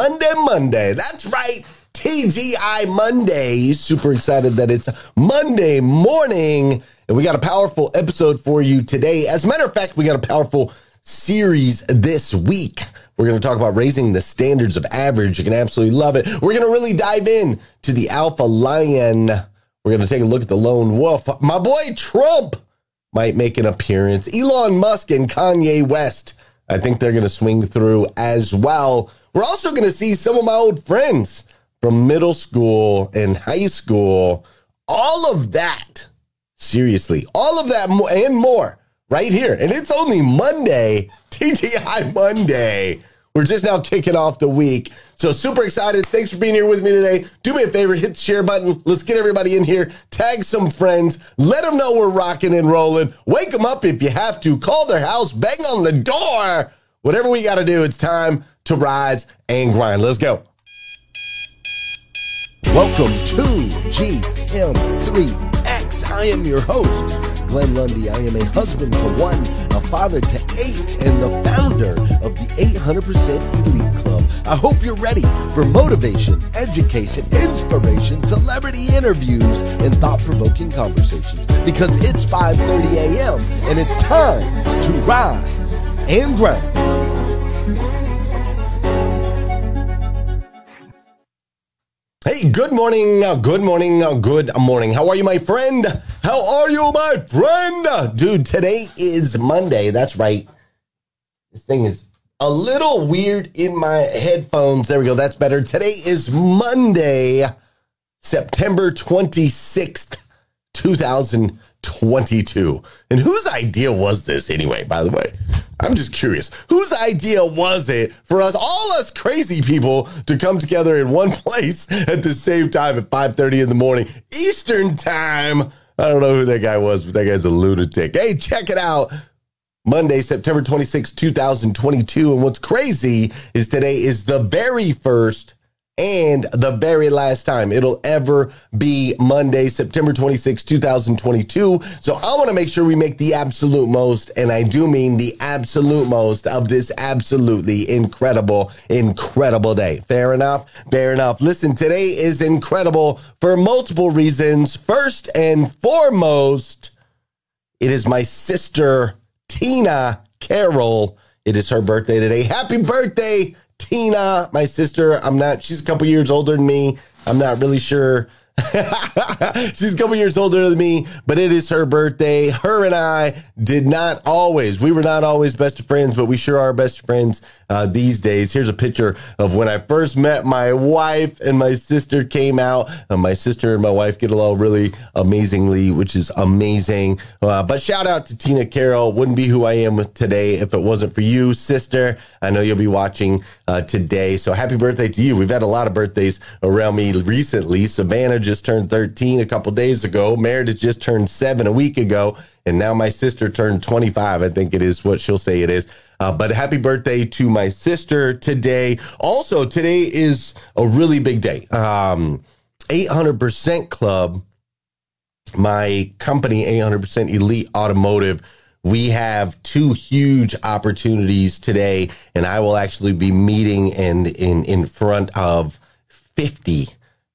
Monday, Monday. That's right. TGI Monday. Super excited that it's Monday morning. And we got a powerful episode for you today. As a matter of fact, we got a powerful series this week. We're going to talk about raising the standards of average. You can absolutely love it. We're going to really dive in to the alpha lion. We're going to take a look at the lone wolf. My boy Trump might make an appearance. Elon Musk and Kanye West. I think they're going to swing through as well. We're also going to see some of my old friends from middle school and high school. All of that, seriously, all of that and more right here. And it's only Monday, TGI Monday. We're just now kicking off the week. So super excited. Thanks for being here with me today. Do me a favor, hit the share button. Let's get everybody in here. Tag some friends. Let them know we're rocking and rolling. Wake them up if you have to. Call their house. Bang on the door. Whatever we got to do, it's time to rise and grind. Let's go. Welcome to GM3X. I am your host, Glenn Lundy. I am a husband to one, a father to eight, and the founder of the 800% Elite Club. I hope you're ready for motivation, education, inspiration, celebrity interviews, and thought-provoking conversations because it's 5:30 a.m. and it's time to rise and grind. Hey, good morning, uh, good morning, uh, good morning. How are you, my friend? How are you, my friend? Dude, today is Monday. That's right. This thing is a little weird in my headphones. There we go. That's better. Today is Monday, September 26th, 2022. And whose idea was this anyway, by the way? I'm just curious. Whose idea was it for us, all us crazy people, to come together in one place at the same time at 5:30 in the morning Eastern time? I don't know who that guy was, but that guy's a lunatic. Hey, check it out. Monday, September 26, 2022. And what's crazy is today is the very first and the very last time it'll ever be Monday, September 26, 2022. So I want to make sure we make the absolute most, and I do mean the absolute most of this absolutely incredible, incredible day. Fair enough? Fair enough. Listen, today is incredible for multiple reasons. First and foremost, it is my sister, Tina Carroll. It is her birthday today. Happy birthday, Tina, my sister. I'm not, she's a couple years older than me. I'm not really sure. she's a couple years older than me, but it is her birthday. Her and I did not always, we were not always best friends, but we sure are best friends uh, these days. Here's a picture of when I first met my wife and my sister came out. Uh, my sister and my wife get along really amazingly, which is amazing. Uh, but shout out to Tina Carroll. Wouldn't be who I am today if it wasn't for you, sister. I know you'll be watching uh, today. So happy birthday to you. We've had a lot of birthdays around me recently. Savannah just turned 13 a couple days ago. Meredith just turned seven a week ago. And now my sister turned 25. I think it is what she'll say it is. Uh, but happy birthday to my sister today. Also, today is a really big day. Um, 800% Club, my company, 800% Elite Automotive. We have two huge opportunities today, and I will actually be meeting and in in front of 50.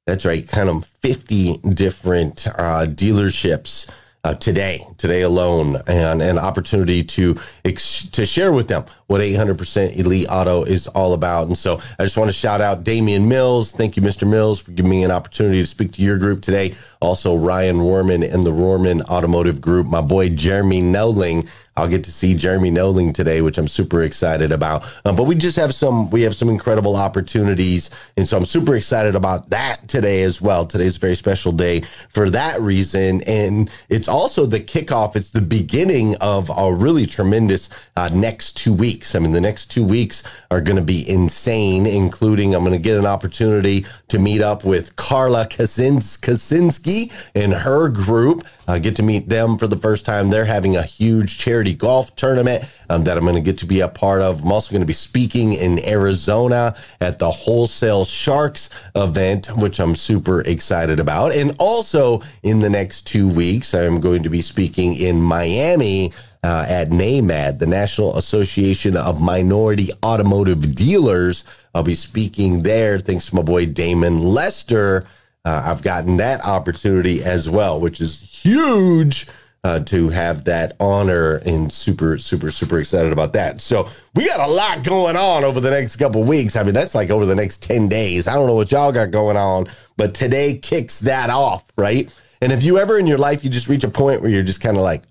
That's right, kind of 50 different uh, dealerships uh, today, today alone, and an opportunity to ex- to share with them what 800% Elite Auto is all about. And so I just want to shout out Damian Mills. Thank you, Mr. Mills, for giving me an opportunity to speak to your group today. Also, Ryan Warman and the Warman Automotive Group. My boy Jeremy Nelling I'll get to see Jeremy Noling today, which I'm super excited about. Um, but we just have some, we have some incredible opportunities. And so I'm super excited about that today as well. Today's a very special day for that reason. And it's also the kickoff. It's the beginning of a really tremendous uh, next two weeks. I mean, the next two weeks are going to be insane, including I'm going to get an opportunity to meet up with Carla Kasins- Kaczynski and her group. Uh, get to meet them for the first time. They're having a huge charity golf tournament um, that I'm going to get to be a part of. I'm also going to be speaking in Arizona at the Wholesale Sharks event, which I'm super excited about. And also in the next two weeks, I'm going to be speaking in Miami uh, at NAMAD, the National Association of Minority Automotive Dealers. I'll be speaking there. Thanks to my boy Damon Lester. Uh, I've gotten that opportunity as well, which is huge uh, to have that honor and super, super, super excited about that. So we got a lot going on over the next couple weeks. I mean, that's like over the next 10 days. I don't know what y'all got going on, but today kicks that off, right? And if you ever in your life, you just reach a point where you're just kind of like,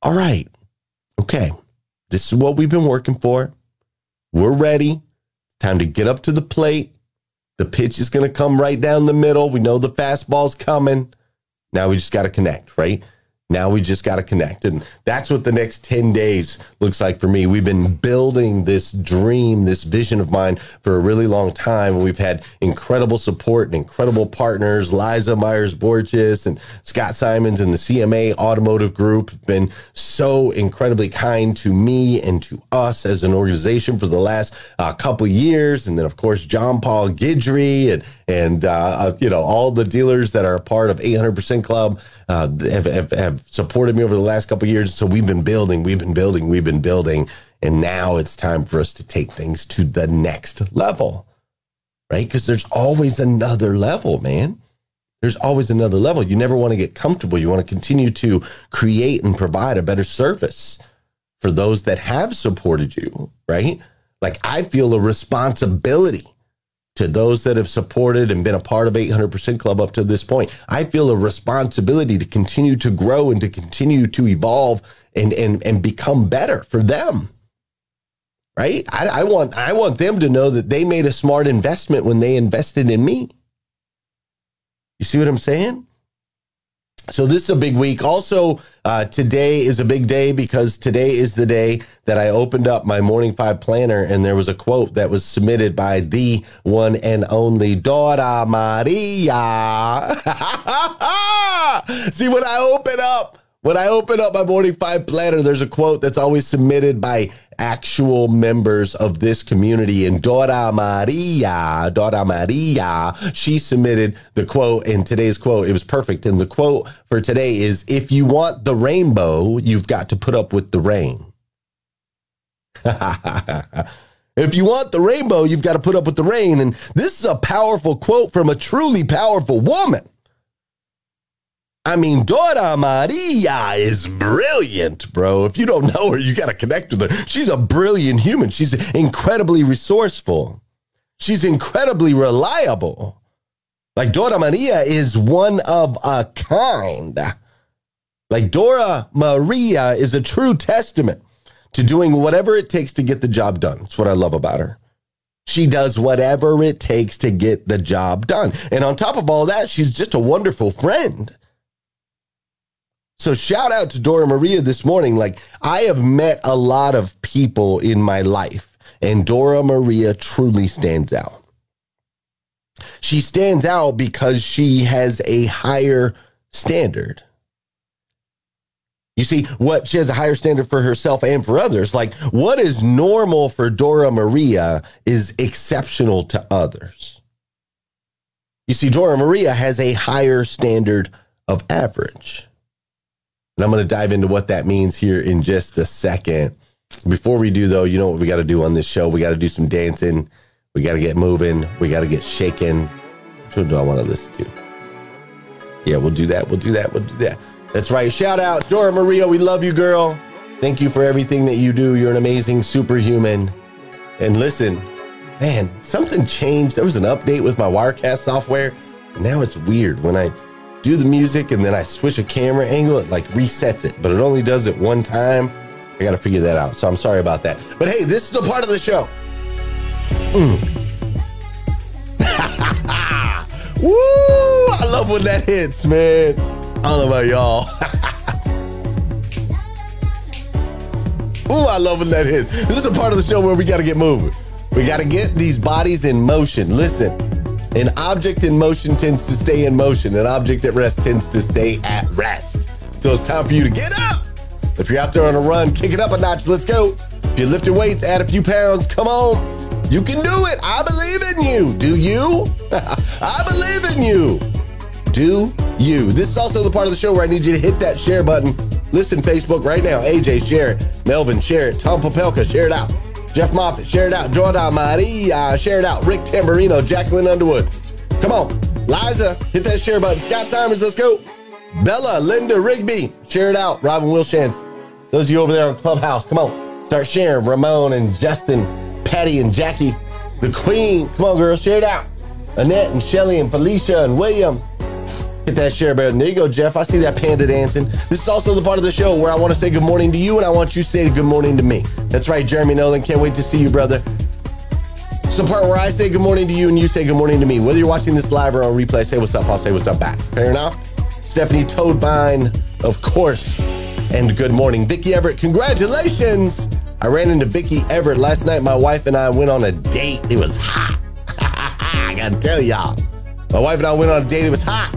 all right, okay, this is what we've been working for. We're ready. Time to get up to the plate. The pitch is going to come right down the middle. We know the fastball's coming. Now we just got to connect, right? Now we just got to connect. And that's what the next 10 days looks like for me. We've been building this dream, this vision of mine for a really long time. We've had incredible support and incredible partners. Liza Myers Borches and Scott Simons and the CMA Automotive Group have been so incredibly kind to me and to us as an organization for the last uh, couple years. And then, of course, John Paul Guidry and and uh, uh, you know all the dealers that are a part of 800% Club uh, have, have, have supported me over the last couple years. So we've been building, we've been building, we've been building, and now it's time for us to take things to the next level, right? Because there's always another level, man. There's always another level. You never want to get comfortable. You want to continue to create and provide a better service for those that have supported you, right? Like I feel a responsibility to those that have supported and been a part of 800% Club up to this point. I feel a responsibility to continue to grow and to continue to evolve and and and become better for them. Right? I, I want I want them to know that they made a smart investment when they invested in me. You see what I'm saying? So this is a big week. Also, uh, today is a big day because today is the day that I opened up my Morning Five planner, and there was a quote that was submitted by the one and only Dora Maria. See, when I open up when I open up my Morning Five planner, there's a quote that's always submitted by actual members of this community. And Dora Maria, Dora Maria, she submitted the quote in today's quote. It was perfect. And the quote for today is If you want the rainbow, you've got to put up with the rain. If you want the rainbow, you've got to put up with the rain. And this is a powerful quote from a truly powerful woman. I mean, Dora Maria is brilliant, bro. If you don't know her, you got to connect with her. She's a brilliant human. She's incredibly resourceful. She's incredibly reliable. Like Dora Maria is one of a kind. Like Dora Maria is a true testament to doing whatever it takes to get the job done. That's what I love about her. She does whatever it takes to get the job done. And on top of all that, she's just a wonderful friend. So shout out to Dora Maria this morning. Like I have met a lot of people in my life and Dora Maria truly stands out. She stands out because she has a higher standard. You see, what she has a higher standard for herself and for others. Like what is normal for Dora Maria is exceptional to others. You see, Dora Maria has a higher standard of average. And I'm going to dive into what that means here in just a second. Before we do, though, you know what we got to do on this show? We got to do some dancing. We got to get moving. We got to get shaken. Which one do I want to listen to? Yeah, we'll do that. We'll do that. We'll do that. That's right. Shout out Dora Maria. We love you, girl. Thank you for everything that you do. You're an amazing superhuman. And listen, man, something changed. There was an update with my Wirecast software. Now it's weird when I do the music and then I switch a camera angle, it like resets it, but it only does it one time. I got to figure that out. So I'm sorry about that. But hey, this is the part of the show. Mm. Woo! I love when that hits, man. I don't know about y'all. Ooh, I love when that hits. This is the part of the show where we got to get moving. We got to get these bodies in motion. Listen, an object in motion tends to stay in motion. An object at rest tends to stay at rest. So it's time for you to get up. If you're out there on a run, kick it up a notch. Let's go. If you're lifting weights, add a few pounds. Come on. You can do it. I believe in you. Do you? I believe in you. Do you? This is also the part of the show where I need you to hit that share button Listen, Facebook right now. AJ, share it. Melvin, share it. Tom Papelka, share it out. Jeff Moffitt, share it out. Jordan Maria, share it out. Rick Tamburino, Jacqueline Underwood. Come on. Liza, hit that share button. Scott Simons, let's go. Bella, Linda Rigby, share it out. Robin Wilshans. Those of you over there on Clubhouse, come on. Start sharing. Ramon and Justin, Patty and Jackie, the Queen. Come on, girl, share it out. Annette and Shelly and Felicia and William. Hit that share button. There you go, Jeff. I see that panda dancing. This is also the part of the show where I want to say good morning to you and I want you to say good morning to me. That's right, Jeremy Nolan. Can't wait to see you, brother. It's the part where I say good morning to you and you say good morning to me. Whether you're watching this live or on replay, say what's up. I'll say what's up back. Fair enough? Stephanie Toadvine, of course. And good morning. Vicki Everett, congratulations. I ran into Vicki Everett last night. My wife and I went on a date. It was hot. I gotta tell y'all. My wife and I went on a date. It was hot.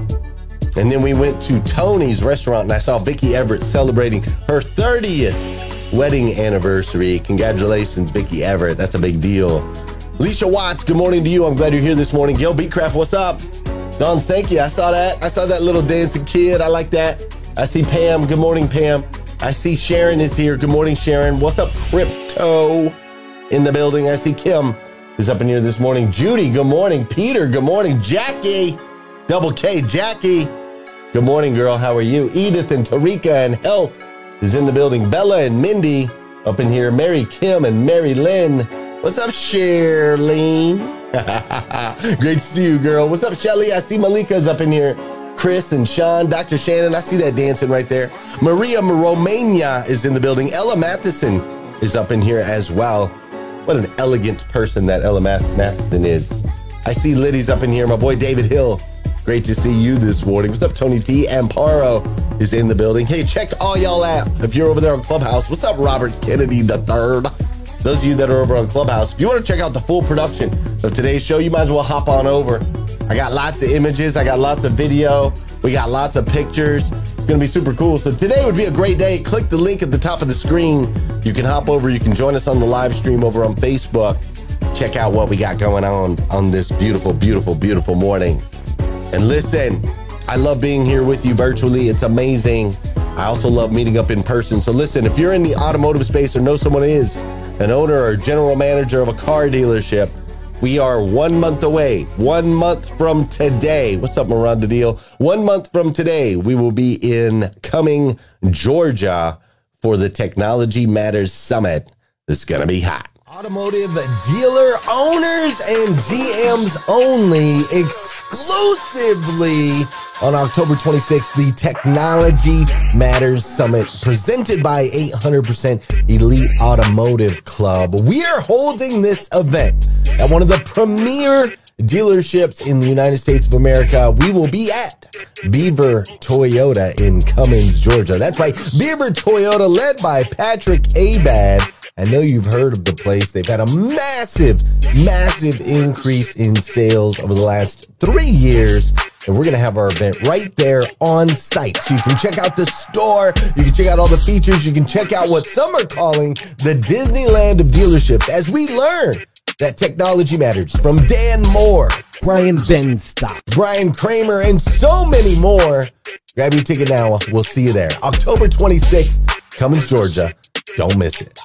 And then we went to Tony's restaurant and I saw Vicki Everett celebrating her 30th wedding anniversary. Congratulations, Vicki Everett. That's a big deal. Alicia Watts, good morning to you. I'm glad you're here this morning. Gil Beatcraft, what's up? Don Sankey, I saw that. I saw that little dancing kid. I like that. I see Pam. Good morning, Pam. I see Sharon is here. Good morning, Sharon. What's up, Crypto in the building? I see Kim is up in here this morning. Judy, good morning. Peter, good morning. Jackie, double K, Jackie. Good morning, girl. How are you? Edith and Tarika and Health is in the building. Bella and Mindy up in here. Mary Kim and Mary Lynn. What's up, Shirley? Great to see you, girl. What's up, Shelly? I see Malika's up in here. Chris and Sean, Dr. Shannon, I see that dancing right there. Maria Romania is in the building. Ella Matheson is up in here as well. What an elegant person that Ella Matheson is. I see Liddy's up in here. My boy David Hill. Great to see you this morning. What's up, Tony T? Amparo is in the building. Hey, check all y'all out. If you're over there on Clubhouse, what's up, Robert Kennedy the third? Those of you that are over on Clubhouse, if you want to check out the full production of today's show, you might as well hop on over. I got lots of images, I got lots of video, we got lots of pictures. It's going to be super cool. So today would be a great day. Click the link at the top of the screen. You can hop over, you can join us on the live stream over on Facebook. Check out what we got going on on this beautiful, beautiful, beautiful morning. And listen, I love being here with you virtually. It's amazing. I also love meeting up in person. So listen, if you're in the automotive space or know someone is, an owner or general manager of a car dealership, we are one month away. One month from today. What's up, Miranda Deal? One month from today, we will be in Cumming, Georgia for the Technology Matters Summit. It's going to be hot. Automotive dealer owners and GMs only exclusively on October 26th, the Technology Matters Summit presented by 800% Elite Automotive Club. We are holding this event at one of the premier dealerships in the United States of America. We will be at Beaver Toyota in Cumming, Georgia. That's right, Beaver Toyota, led by Patrick Abad. I know you've heard of the place. They've had a massive, massive increase in sales over the last three years and we're going to have our event right there on site. So you can check out the store, you can check out all the features, you can check out what some are calling the Disneyland of dealerships as we learn that technology matters from Dan Moore, Brian Benstock, Brian Kramer, and so many more. Grab your ticket now. We'll see you there. October 26th, Cumming, Georgia. Don't miss it.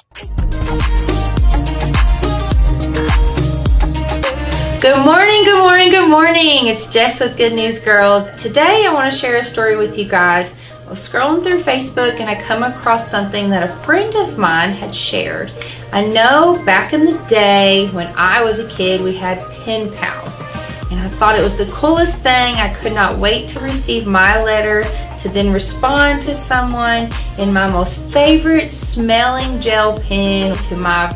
Good morning, good morning, good morning. It's Jess with Good News Girls. Today I want to share a story with you guys. I was scrolling through Facebook and I come across something that a friend of mine had shared. I know back in the day when I was a kid we had pen pals and I thought it was the coolest thing. I could not wait to receive my letter to then respond to someone in my most favorite smelling gel pen to my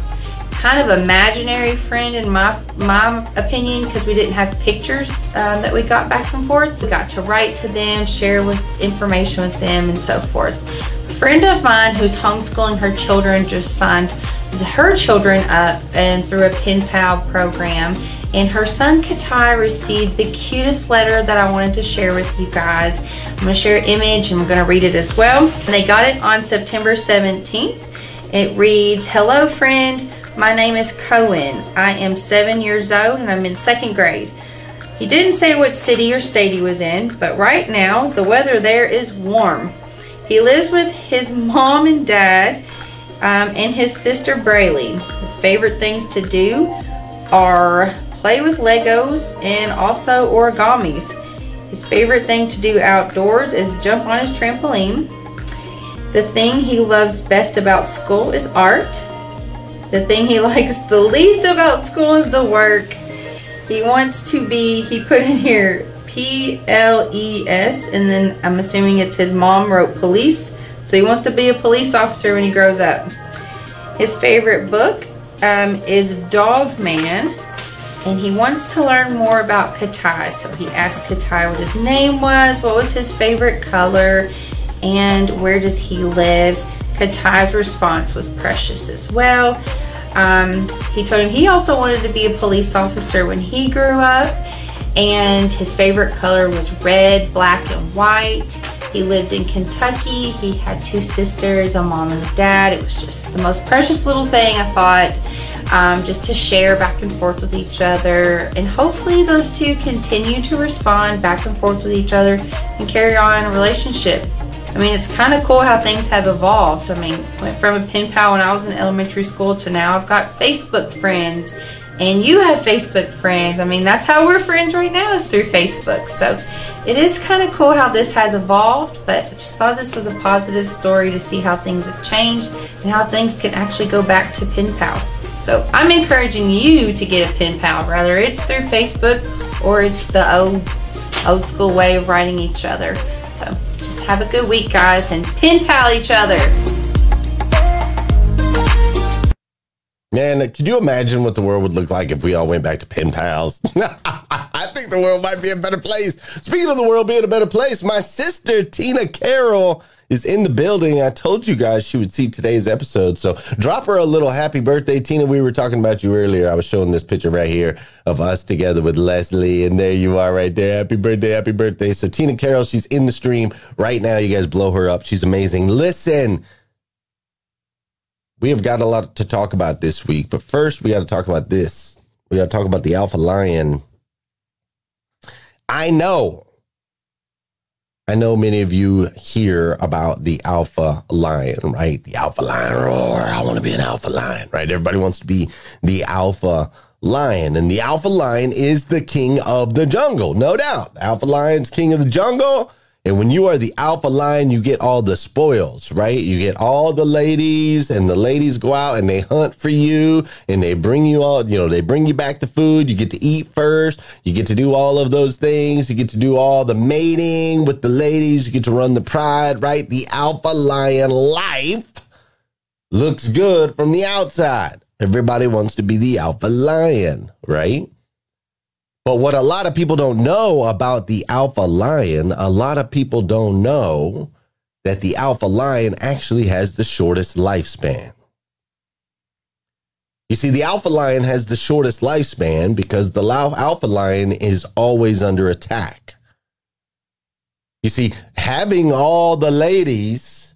kind of imaginary friend in my my opinion because we didn't have pictures um, that we got back and forth. We got to write to them, share with information with them, and so forth. A friend of mine who's homeschooling her children just signed her children up and through a pen pal program and her son Katai received the cutest letter that I wanted to share with you guys. I'm to share an image and we're to read it as well. They got it on September 17th. It reads, Hello friend, my name is Cohen. I am seven years old and I'm in second grade. He didn't say what city or state he was in, but right now the weather there is warm. He lives with his mom and dad um, and his sister Braylee. His favorite things to do are play with Legos and also origamis. His favorite thing to do outdoors is jump on his trampoline. The thing he loves best about school is art. The thing he likes the least about school is the work. He wants to be, he put in here P L E S, and then I'm assuming it's his mom wrote police. So he wants to be a police officer when he grows up. His favorite book um, is Dog Man, and he wants to learn more about Katai. So he asked Katai what his name was, what was his favorite color, and where does he live. Katai's response was precious as well. Um, he told him he also wanted to be a police officer when he grew up, and his favorite color was red, black, and white. He lived in Kentucky. He had two sisters, a mom and a dad. It was just the most precious little thing I thought, um, just to share back and forth with each other. And hopefully those two continue to respond back and forth with each other and carry on a relationship. I mean, it's kind of cool how things have evolved. I mean, went from a pen pal when I was in elementary school to now I've got Facebook friends and you have Facebook friends. I mean, that's how we're friends right now is through Facebook. So it is kind of cool how this has evolved, but I just thought this was a positive story to see how things have changed and how things can actually go back to pen pals. So I'm encouraging you to get a pen pal, whether it's through Facebook or it's the old, old school way of writing each other. So just have a good week, guys, and pen pal each other. Man, could you imagine what the world would look like if we all went back to pen pals? I think the world might be a better place. Speaking of the world being a better place, my sister Tina Carroll is in the building. I told you guys she would see today's episode. So drop her a little happy birthday, Tina. We were talking about you earlier. I was showing this picture right here of us together with Leslie. And there you are right there. Happy birthday, happy birthday. So Tina Carroll, she's in the stream right now. You guys blow her up. She's amazing. Listen we have got a lot to talk about this week, but first we got to talk about this. We got to talk about the Alpha Lion. I know, I know many of you hear about the Alpha Lion, right? The Alpha Lion roar. I want to be an Alpha Lion, right? Everybody wants to be the Alpha Lion, and the Alpha Lion is the king of the jungle, no doubt. Alpha Lion's king of the jungle and when you are the alpha lion, you get all the spoils, right? You get all the ladies, and the ladies go out and they hunt for you and they bring you all, you know, they bring you back the food. You get to eat first. You get to do all of those things. You get to do all the mating with the ladies. You get to run the pride, right? The alpha lion life looks good from the outside. Everybody wants to be the alpha lion, right? But what a lot of people don't know about the alpha lion, a lot of people don't know that the alpha lion actually has the shortest lifespan. You see, the alpha lion has the shortest lifespan because the alpha lion is always under attack. You see, having all the ladies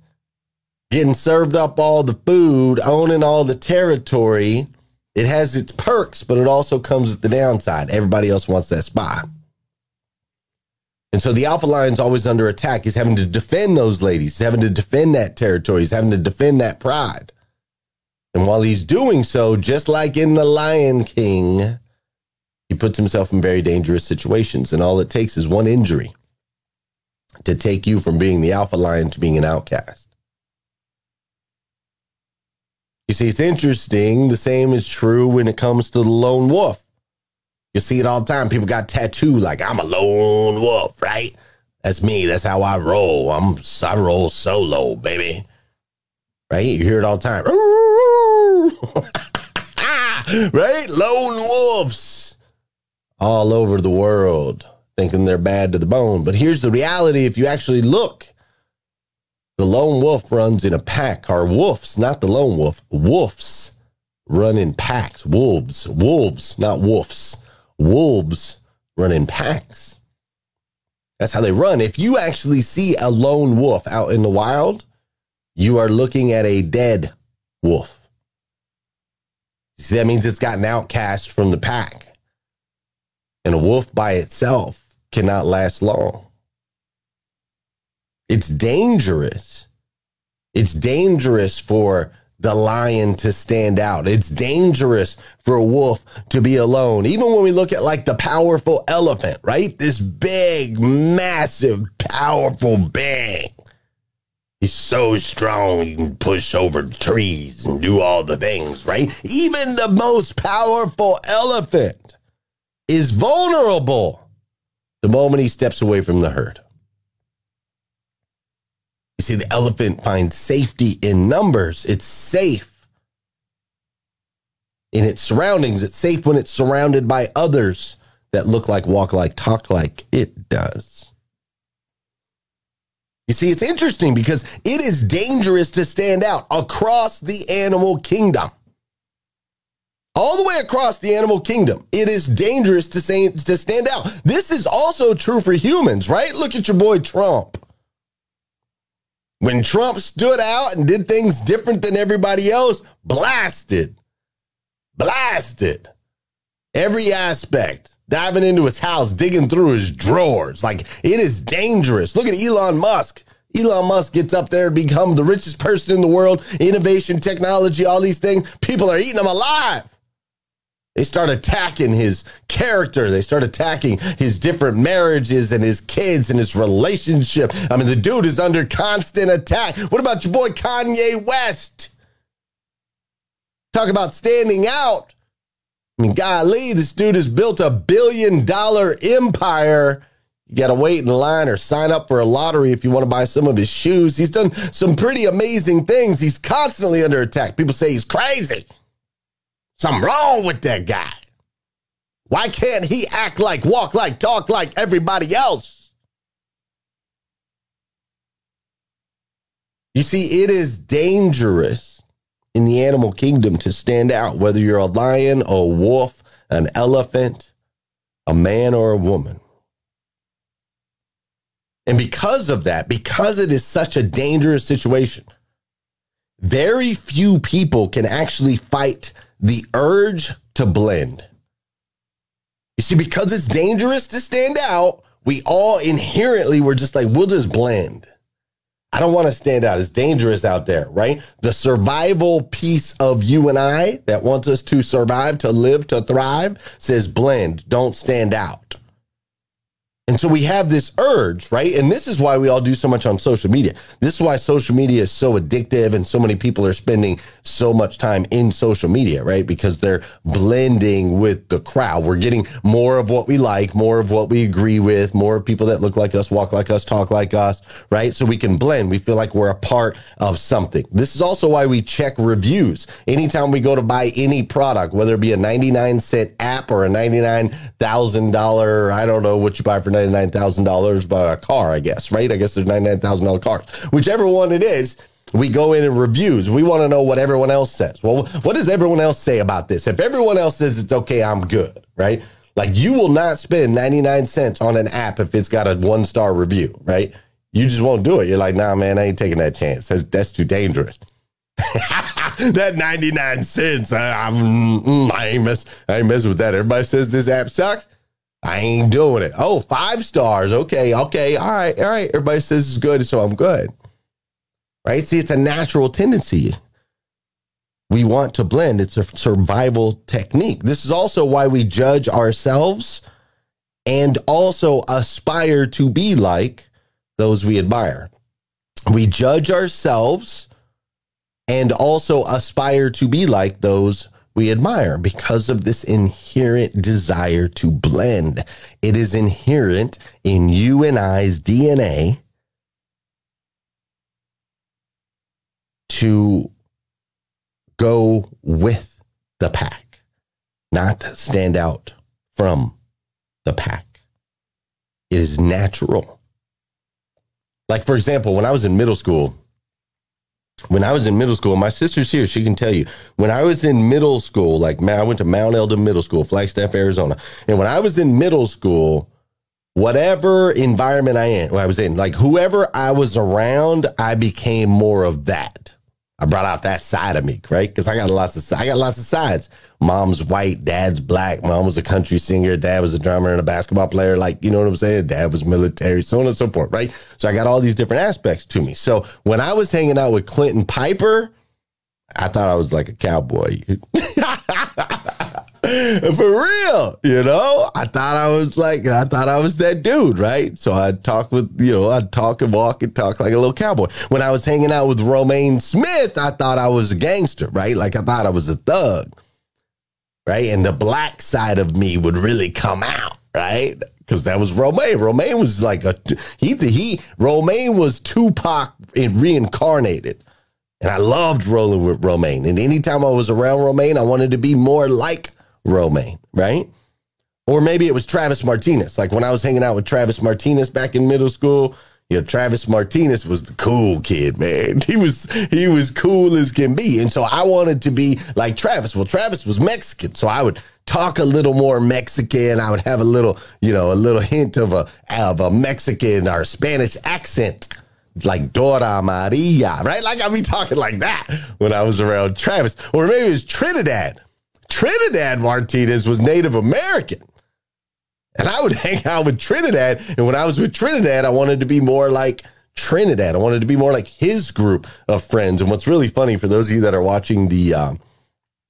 getting served up all the food, owning all the territory, it has its perks, but it also comes with the downside. Everybody else wants that spot. And so the alpha lion's always under attack. He's having to defend those ladies, he's having to defend that territory, he's having to defend that pride. And while he's doing so, just like in The Lion King, he puts himself in very dangerous situations. And all it takes is one injury to take you from being the alpha lion to being an outcast. You see, it's interesting. The same is true when it comes to the lone wolf. You see it all the time. People got tattooed like I'm a lone wolf, right? That's me. That's how I roll. I'm I roll solo, baby. Right? You hear it all the time. right? Lone wolves all over the world thinking they're bad to the bone. But here's the reality if you actually look the lone wolf runs in a pack, or wolves, not the lone wolf, wolves run in packs. Wolves, wolves, not wolves. Wolves run in packs. That's how they run. If you actually see a lone wolf out in the wild, you are looking at a dead wolf. see, that means it's gotten outcast from the pack. And a wolf by itself cannot last long. It's dangerous. It's dangerous for the lion to stand out. It's dangerous for a wolf to be alone. Even when we look at like the powerful elephant, right? This big, massive, powerful being. He's so strong, he can push over trees and do all the things, right? Even the most powerful elephant is vulnerable the moment he steps away from the herd. You see, the elephant finds safety in numbers. It's safe in its surroundings. It's safe when it's surrounded by others that look like, walk like, talk like it does. You see, it's interesting because it is dangerous to stand out across the animal kingdom. All the way across the animal kingdom, it is dangerous to, say, to stand out. This is also true for humans, right? Look at your boy Trump. When Trump stood out and did things different than everybody else, blasted, blasted every aspect, diving into his house, digging through his drawers. Like it is dangerous. Look at Elon Musk. Elon Musk gets up there and become the richest person in the world, innovation, technology, all these things. People are eating him alive. They start attacking his character. They start attacking his different marriages and his kids and his relationship. I mean, the dude is under constant attack. What about your boy Kanye West? Talk about standing out. I mean, golly, this dude has built a billion dollar empire. You got to wait in line or sign up for a lottery if you want to buy some of his shoes. He's done some pretty amazing things. He's constantly under attack. People say he's crazy. Something wrong with that guy. Why can't he act like, walk like, talk like everybody else? You see, it is dangerous in the animal kingdom to stand out, whether you're a lion, a wolf, an elephant, a man, or a woman. And because of that, because it is such a dangerous situation, very few people can actually fight the urge to blend. You see, because it's dangerous to stand out, we all inherently were just like, we'll just blend. I don't want to stand out. It's dangerous out there, right? The survival piece of you and I that wants us to survive, to live, to thrive says blend, don't stand out. And so we have this urge, right? And this is why we all do so much on social media. This is why social media is so addictive and so many people are spending so much time in social media, right? Because they're blending with the crowd. We're getting more of what we like, more of what we agree with, more people that look like us, walk like us, talk like us, right? So we can blend. We feel like we're a part of something. This is also why we check reviews. Anytime we go to buy any product, whether it be a 99 cent app or a $99,000, I don't know what you buy for $99,000 by a car, I guess, right? I guess there's $99,000 cars. Whichever one it is, we go in and reviews. We want to know what everyone else says. Well, what does everyone else say about this? If everyone else says it's okay, I'm good, right? Like you will not spend 99 cents on an app if it's got a one star review, right? You just won't do it. You're like, nah, man, I ain't taking that chance. That's, that's too dangerous. that 99 cents, I, I'm, mm, I ain't mess, I ain't messing with that. Everybody says this app sucks. I ain't doing it. Oh, five stars. Okay, okay, all right, all right. Everybody says it's good, so I'm good. Right? See, it's a natural tendency. We want to blend. It's a survival technique. This is also why we judge ourselves and also aspire to be like those we admire. We judge ourselves and also aspire to be like those we admire because of this inherent desire to blend. It is inherent in you and I's DNA to go with the pack, not stand out from the pack. It is natural. Like, for example, when I was in middle school, when I was in middle school, my sister's here. She can tell you. When I was in middle school, like man, I went to Mount Elden Middle School, Flagstaff, Arizona. And when I was in middle school, whatever environment I in, I was in, like whoever I was around, I became more of that. I brought out that side of me, right? Because I got lots of I got lots of sides. Mom's white, dad's black. Mom was a country singer, dad was a drummer and a basketball player. Like, you know what I'm saying? Dad was military, so on and so forth, right? So I got all these different aspects to me. So when I was hanging out with Clinton Piper, I thought I was like a cowboy. For real, you know, I thought I was like, I thought I was that dude, right? So I'd talk with, you know, I'd talk and walk and talk like a little cowboy. When I was hanging out with Romaine Smith, I thought I was a gangster, right? Like I thought I was a thug, right? And the black side of me would really come out, right? Because that was Romaine. Romaine was like a he he Romaine was Tupac reincarnated. And I loved rolling with Romaine. And anytime I was around Romaine, I wanted to be more like Romaine, right? Or maybe it was Travis Martinez. Like when I was hanging out with Travis Martinez back in middle school, you know, Travis Martinez was the cool kid, man. He was he was cool as can be. And so I wanted to be like Travis. Well, Travis was Mexican, so I would talk a little more Mexican. I would have a little, you know, a little hint of a of a Mexican or Spanish accent. Like Dora Maria, right? Like I'd be talking like that when I was around Travis. Or maybe it was Trinidad. Trinidad Martinez was Native American. And I would hang out with Trinidad. And when I was with Trinidad, I wanted to be more like Trinidad. I wanted to be more like his group of friends. And what's really funny for those of you that are watching the um,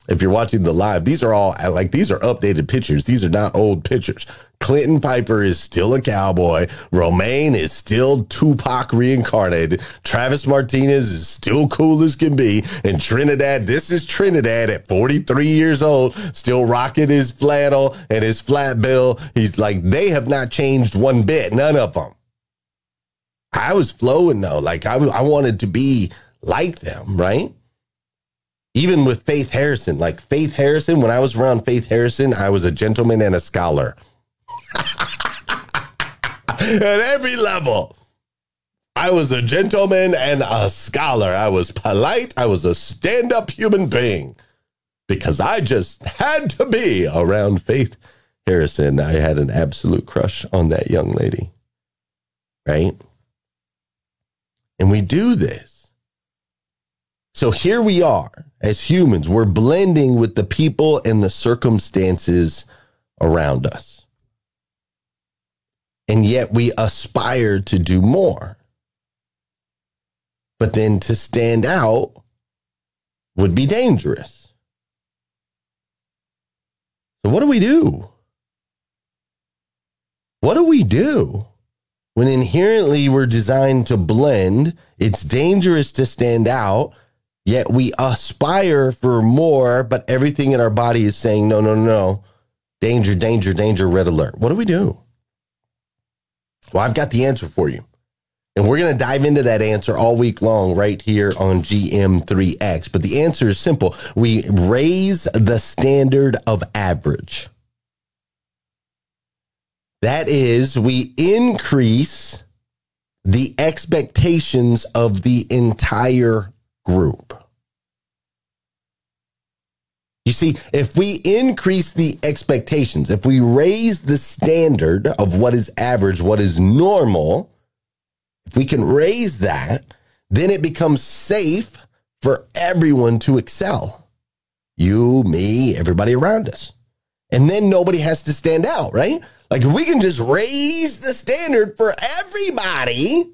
if you're watching the live, these are all like these are updated pictures. These are not old pictures. Clinton Piper is still a cowboy. Romaine is still Tupac reincarnated. Travis Martinez is still cool as can be. And Trinidad, this is Trinidad at 43 years old, still rocking his flannel and his flat bill. He's like, they have not changed one bit, none of them. I was flowing though. Like I, I wanted to be like them, right? Even with Faith Harrison, like Faith Harrison, when I was around Faith Harrison, I was a gentleman and a scholar. At every level. I was a gentleman and a scholar. I was polite. I was a stand up human being because I just had to be around Faith Harrison. I had an absolute crush on that young lady. Right? And we do this so here we are as humans, we're blending with the people and the circumstances around us. And yet we aspire to do more. But then to stand out would be dangerous. So, what do we do? What do we do when inherently we're designed to blend? It's dangerous to stand out Yet we aspire for more, but everything in our body is saying, no, no, no, no. danger, danger, danger, red alert. What do we do? Well, I've got the answer for you. And we're going to dive into that answer all week long right here on GM3X. But the answer is simple we raise the standard of average. That is, we increase the expectations of the entire group. You see, if we increase the expectations, if we raise the standard of what is average, what is normal, if we can raise that, then it becomes safe for everyone to excel. You, me, everybody around us. And then nobody has to stand out, right? Like if we can just raise the standard for everybody,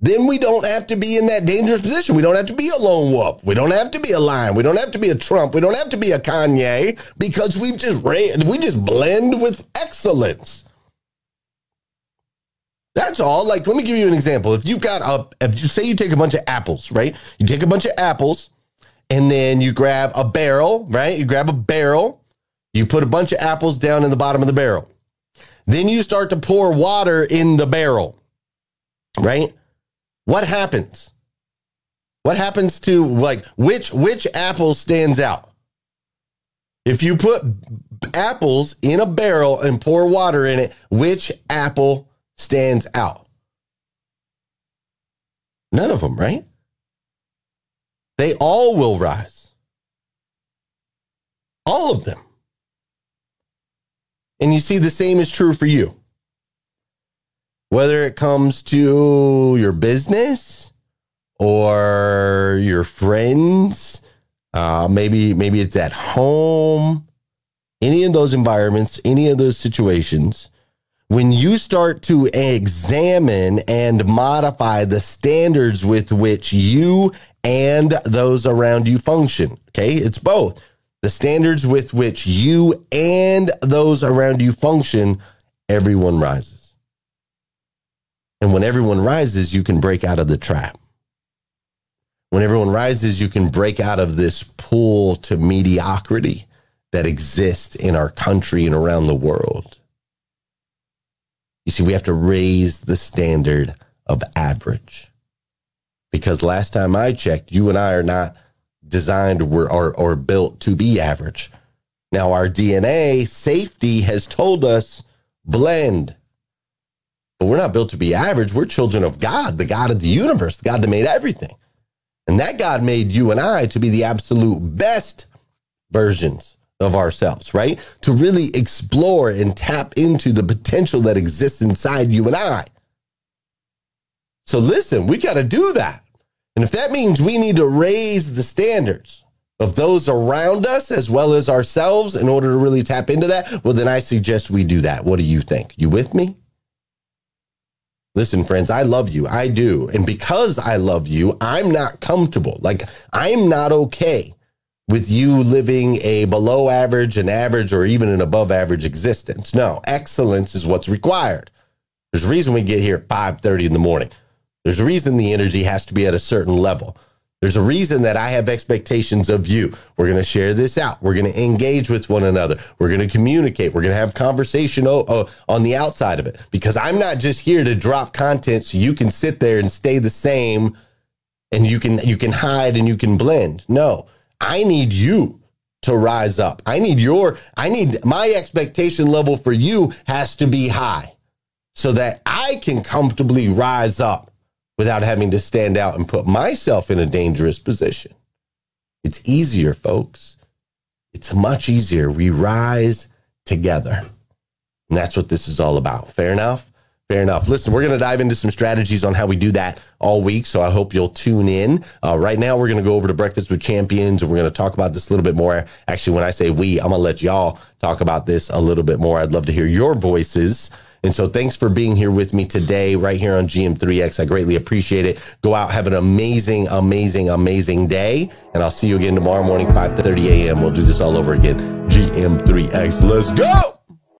then we don't have to be in that dangerous position. We don't have to be a lone wolf. We don't have to be a lion. We don't have to be a Trump. We don't have to be a Kanye because we've just we just blend with excellence. That's all. Like, let me give you an example. If you've got a, if you say you take a bunch of apples, right? You take a bunch of apples and then you grab a barrel, right? You grab a barrel, you put a bunch of apples down in the bottom of the barrel. Then you start to pour water in the barrel, right? What happens? What happens to like which which apple stands out? If you put apples in a barrel and pour water in it, which apple stands out? None of them, right? They all will rise. All of them. And you see, the same is true for you whether it comes to your business or your friends. Uh, maybe maybe it's at home. Any of those environments, any of those situations, when you start to examine and modify the standards with which you and those around you function. Okay, it's both the standards with which you and those around you function, everyone rises. And when everyone rises, you can break out of the trap. When everyone rises, you can break out of this pull to mediocrity that exists in our country and around the world. You see, we have to raise the standard of average. Because last time I checked, you and I are not designed or, or, or built to be average. Now, our DNA safety has told us blend. But we're not built to be average. We're children of God, the God of the universe, the God that made everything. And that God made you and I to be the absolute best versions of ourselves, right? To really explore and tap into the potential that exists inside you and I. So listen, we got to do that. And if that means we need to raise the standards of those around us as well as ourselves in order to really tap into that, well, then I suggest we do that. What do you think? You with me? Listen, friends, I love you. I do. And because I love you, I'm not comfortable. Like, I'm not okay with you living a below average, an average, or even an above average existence. No, excellence is what's required. There's a reason we get here at 5:30 in the morning. There's a reason the energy has to be at a certain level. There's a reason that I have expectations of you. We're going to share this out. We're going to engage with one another. We're going to communicate. We're going to have conversation on the outside of it because I'm not just here to drop content so you can sit there and stay the same and you can you can hide and you can blend. No. I need you to rise up. I need your, I need my expectation level for you has to be high so that I can comfortably rise up without having to stand out and put myself in a dangerous position. It's easier, folks. It's much easier. We rise together. And that's what this is all about. Fair enough? Fair enough. Listen, we're going to dive into some strategies on how we do that all week. So I hope you'll tune in. Uh, right now, we're going to go over to Breakfast with Champions and we're going to talk about this a little bit more. Actually, when I say we, I'm going to let y'all talk about this a little bit more. I'd love to hear your voices. And so thanks for being here with me today, right here on GM3X. I greatly appreciate it. Go out, have an amazing, amazing, amazing day. And I'll see you again tomorrow morning, 5 30 a.m. We'll do this all over again. GM3X. Let's go.